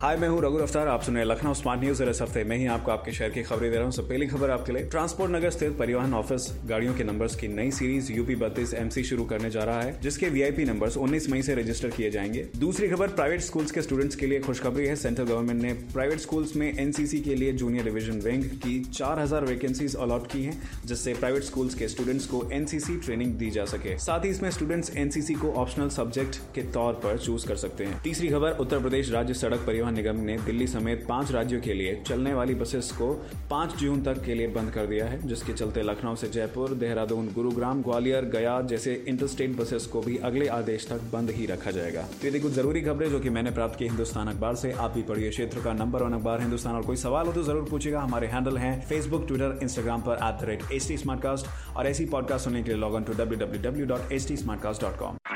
हाय मैं हूँ रघु अफ्तार आप सुन रहे लखनऊ स्मार्ट न्यूज़ और इस हफ़्ते में ही आपको आपके शहर की खबरें दे रहा हूँ। सब पहली खबर आपके लिए। ट्रांसपोर्ट नगर स्थित परिवहन ऑफ़िस गाड़ियों के नंबर्स की नई सीरीज़ यूपी बत्तीस एमसी शुरू करने जा रहा है, जिसके वीआईपी नंबर्स 19 मई से रजिस्टर किए जाएँगे। दूसरी खबर प्राइवेट स्कूल्स के स्टूडेंट्स के लिए खुशखबरी है। सेंट्रल गवर्नमेंट ने प्राइवेट स्कूल्स में एनसीसी के लिए जूनियर डिवीज़न विंग की चार हज़ार वैकेंसीज अलॉट की है, जिससे प्राइवेट स्कूल्स के स्टूडेंट्स को एनसीसी ट्रेनिंग दी जा सके। साथ ही इसमें स्टूडेंट्स एनसीसी को ऑप्शनल सब्जेक्ट के तौर पर चूज़ कर सकते हैं। तीसरी खबर, उत्तर प्रदेश राज्य सड़क परिवहन निगम ने दिल्ली समेत पाँच राज्यों के लिए चलने वाली बसेस को पाँच जून तक के लिए बंद कर दिया है, जिसके चलते लखनऊ से जयपुर, देहरादून, गुरुग्राम, ग्वालियर, गया जैसे इंटरस्टेट बसेस को भी अगले आदेश तक बंद ही रखा जाएगा। तो ये थी कुछ ज़रूरी खबरें जो कि मैंने प्राप्त की हिंदुस्तान अखबार से। आप भी पढ़िए क्षेत्र का नंबर वन अखबार हिंदुस्तान और कोई सवाल हो तो ज़रूर पूछेगा हमारे हैंडल हैं फेसबुक ट्विटर इंस्टाग्राम पर एट द रेट एच और ऐसी पॉडकास्ट सुनने के लिए log on to W W W dot H T Smartcast dot com